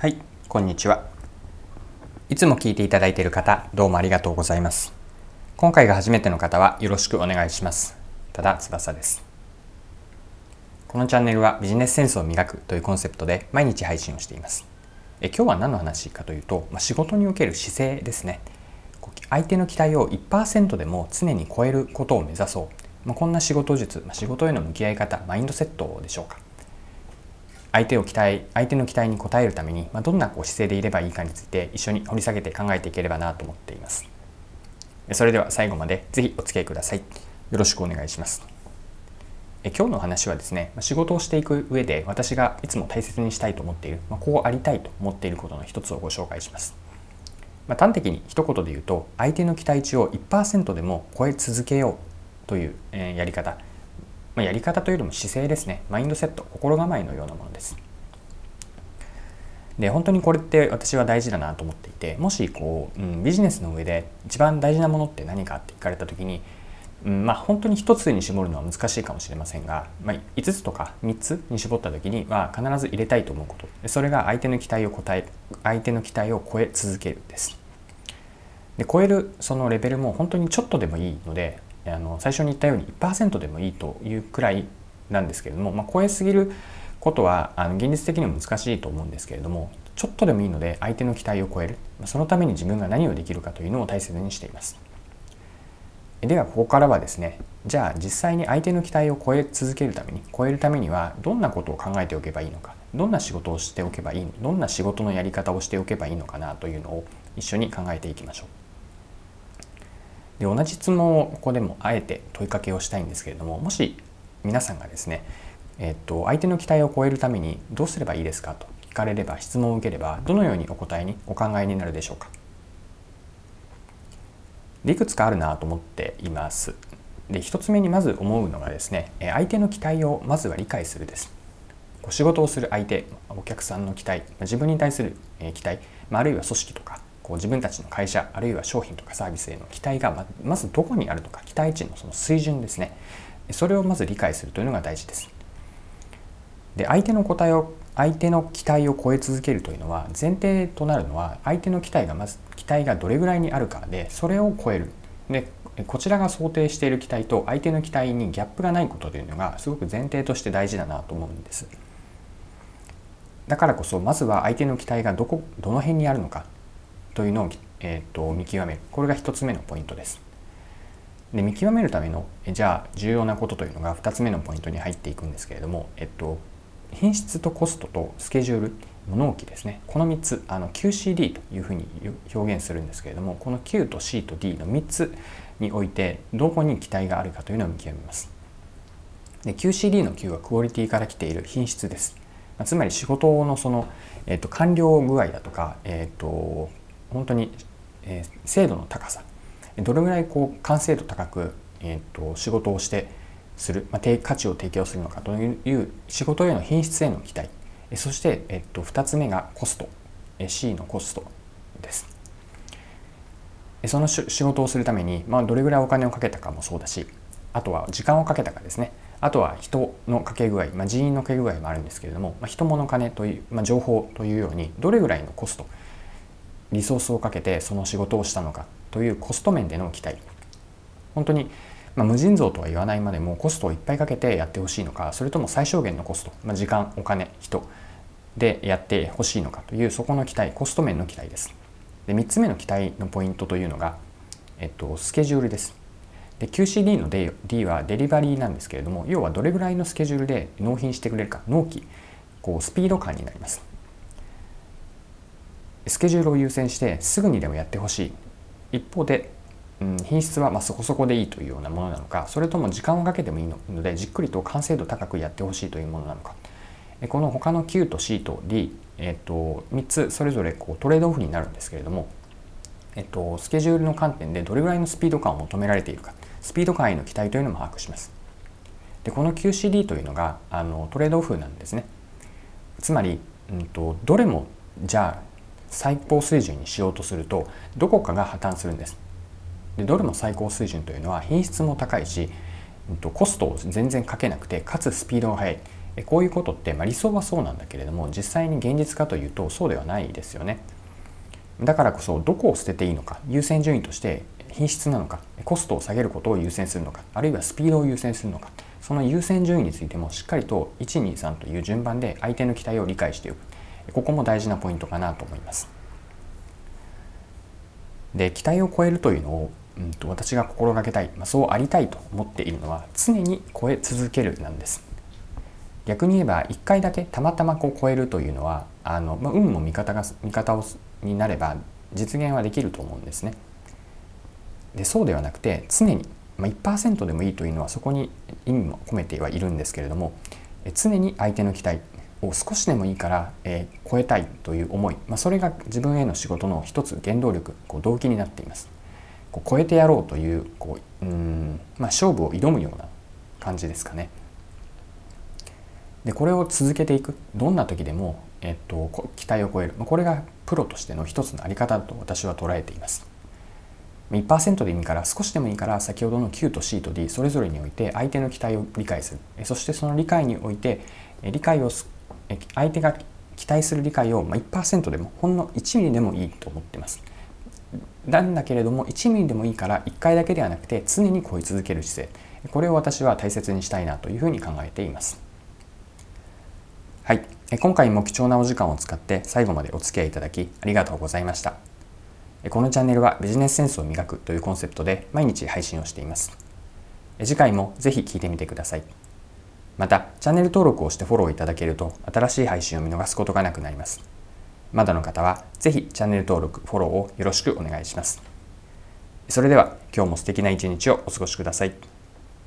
はい、こんにちは。いつも聞いていただいている方、どうもありがとうございます。今回が初めての方はよろしくお願いします。ただ翼です。このチャンネルはビジネスセンスを磨くというコンセプトで毎日配信をしています。え今日は何の話かというと、まあ、仕事における姿勢ですね。相手の期待を1%でも常に超えることを目指そう。まあ、こんな仕事術、まあ、仕事への向き合い方、マインドセットでしょうか。相手を期待相手の期待に応えるために、まあ、どんなこう姿勢でいればいいかについて一緒に掘り下げて考えていければなと思っています。それでは最後までぜひお付き合いください。よろしくお願いします。え今日の話はですね仕事をしていく上で私がいつも大切にしたいと思っている、まあ、こうありたいと思っていることの一つをご紹介します。まあ、端的に一言で言うと相手の期待値を1%でも超え続けようという、えやり方。まあ、やり方というよりも姿勢ですね。マインドセット心構えのようなものです。で本当にこれって私は大事だなと思っていてもしこう、うん、ビジネスの上で一番大事なものって何かって聞かれた時に、うん、まあ本当に一つに絞るのは難しいかもしれませんが、まあ、5つとか3つに絞った時には必ず入れたいと思うこと。それが相手の期待を応え相手の期待を超え続けるです。で超えるそのレベルも本当にちょっとでもいいのであの最初に言ったように1%でもいいというくらいなんですけれども、まあ、超えすぎることはあの現実的にも難しいと思うんですけれどもちょっとでもいいので相手の期待を超える。そのために自分が何をできるかというのを大切にしています。ではここからはですねじゃあ実際に相手の期待を超え続けるために超えるためにはどんなことを考えておけばいいのかどんな仕事をしておけばいいのどんな仕事のやり方をしておけばいいのかなというのを一緒に考えていきましょう。で同じ質問をここでもあえて問いかけをしたいんですけれどももし皆さんがですね、えっと、相手の期待を超えるためにどうすればいいですかと聞かれれば質問を受ければどのようにお答えにお考えになるでしょうか。でいくつかあるなと思っています。で一つ目にまず思うのがですね相手の期待をまずは理解するです。仕事をする相手お客さんの期待自分に対する期待あるいは組織とかこう自分たちの会社あるいは商品とかサービスへの期待がまずどこにあるのか期待値のその水準ですね。それをまず理解するというのが大事です。で相手の答えを相手の期待を超え続けるというのは前提となるのは相手の期待がまず期待がどれぐらいにあるかでそれを超える。でこちらが想定している期待と相手の期待にギャップがないことというのがすごく前提として大事だなと思うんです。だからこそまずは相手の期待がどこどの辺にあるのかというのを、えーと、見極めるこれが1つ目のポイントです。で見極めるためのじゃあ重要なことというのが2つ目のポイントに入っていくんですけれども、えっと、品質とコストとスケジュール納期ですねこの3つあの QCD というふうに表現するんですけれどもこの Q と C と D の3つにおいてどこに期待があるかというのを見極めますで QCD の Q はクオリティから来ている品質ですつまり仕事のその、えーと、完了具合だとか、えーと本当に、えー、精度の高さ。どれぐらいこう完成度高く、えーと、仕事をしてする、まあ、価値を提供するのかという仕事への品質への期待。そして、えっと、2つ目がコスト。C のコストです。その仕事をするために、まあ、どれぐらいお金をかけたかもそうだしあとは時間をかけたかですね。あとは人のかけ具合、まあ、人員のかけ具合もあるんですけれども、まあ、人物金という、まあ、情報というようにどれぐらいのコストリソースをかけてその仕事をしたのかというコスト面での期待。本当に、まあ、無尽蔵とは言わないまでもコストをいっぱいかけてやってほしいのかそれとも最小限のコスト、まあ、時間お金人でやってほしいのかというそこの期待コスト面の期待です。で3つ目の期待のポイントというのが、えっと、スケジュールです。で QCD の D はデリバリーなんですけれども要はどれぐらいのスケジュールで納品してくれるか納期こうスピード感になります。スケジュールを優先してすぐにでもやってほしい。一方で、うん、品質はまそこそこでいいというようなものなのかそれとも時間をかけてもいいのでじっくりと完成度高くやってほしいというものなのか。この他の Q と C と D、えっと、3つそれぞれこうトレードオフになるんですけれども、えっと、スケジュールの観点でどれぐらいのスピード感を求められているか。スピード感への期待というのも把握します。でこの QCD というのがあのトレードオフなんですね。つまり、うんとどれもじゃあ最高水準にしようとするとどこかが破綻するんです。でどれも最高水準というのは品質も高いしコストを全然かけなくてかつスピードが速い。こういうことって、まあ、理想はそうなんだけれども実際に現実かというとそうではないですよね。だからこそどこを捨てていいのか優先順位として品質なのかコストを下げることを優先するのかあるいはスピードを優先するのかその優先順位についてもしっかりと123という順番で相手の期待を理解しておく。ここも大事なポイントかなと思いますで期待を超えるというのを、うんと、私が心がけたい、まあ、そうありたいと思っているのは常に超え続けるなんです逆に言えば1回だけたまたまこう超えるというのはあの、まあ、運も味方が味方をになれば実現はできると思うんですね。でそうではなくて常に、まあ、1%でもいいというのはそこに意味も込めてはいるんですけれども常に相手の期待を少しでもいいから、えー、超えたいという思い、まあ、それが自分への仕事の一つ原動力こう動機になっています。こう超えてやろうというこううん、まあ、勝負を挑むような感じですかね。でこれを続けていくどんな時でも、えっと、期待を超えるこれがプロとしての一つの在り方と私は捉えています1%でいいから少しでもいいから先ほどの Q と C と D それぞれにおいて相手の期待を理解するそしてその理解において理解を相手が期待する理解を1%でもほんの1ミリでもいいと思ってますなんだけれども1ミリでもいいから1回だけではなくて常に超え続ける姿勢これを私は大切にしたいなというふうに考えていますはい、今回も貴重なお時間を使って最後までお付き合いいただきありがとうございました。このチャンネルはビジネスセンスを磨くというコンセプトで毎日配信をしています。次回もぜひ聞いてみてください。また、チャンネル登録をしてフォローいただけると新しい配信を見逃すことがなくなります。まだの方はぜひチャンネル登録、フォローをよろしくお願いします。それでは今日も素敵な一日をお過ごしください。